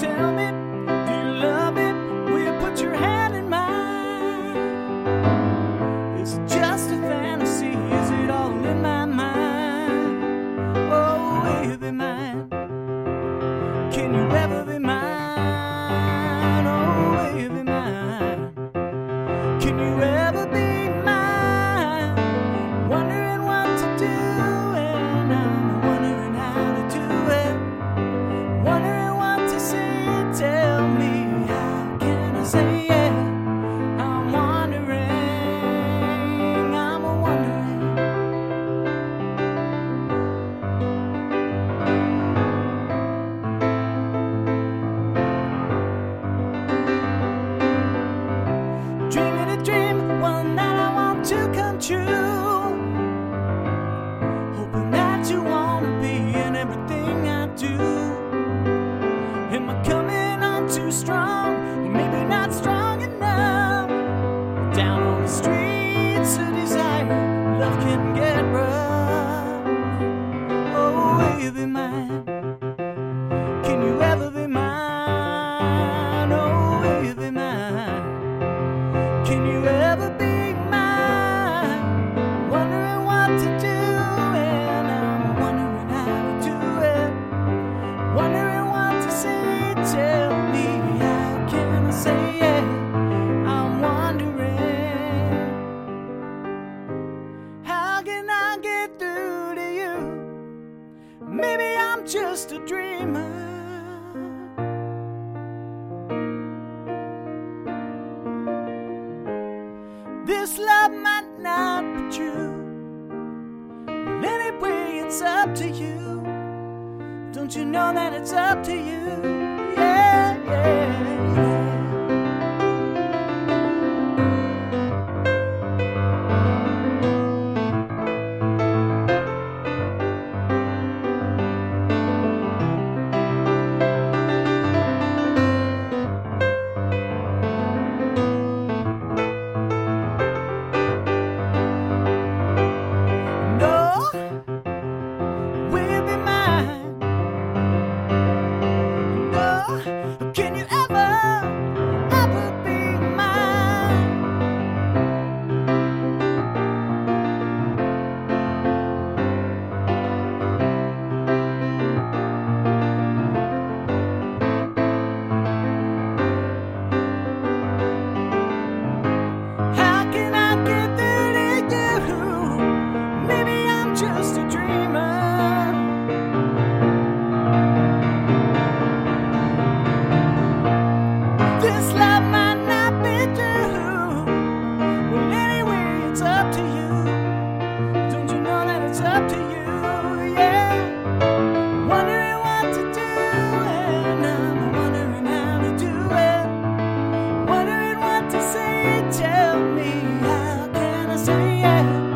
tell me I'm just a dreamer. This love might not be true. But anyway, it's up to you. Don't you know that it's up to you? just a dreamer. This love might not be true. Well, anyway, it's up to you. Don't you know that it's up to you? Yeah. Wondering what to do, and I'm wondering how to do it. Wondering what to say. Tell me, how can I say it?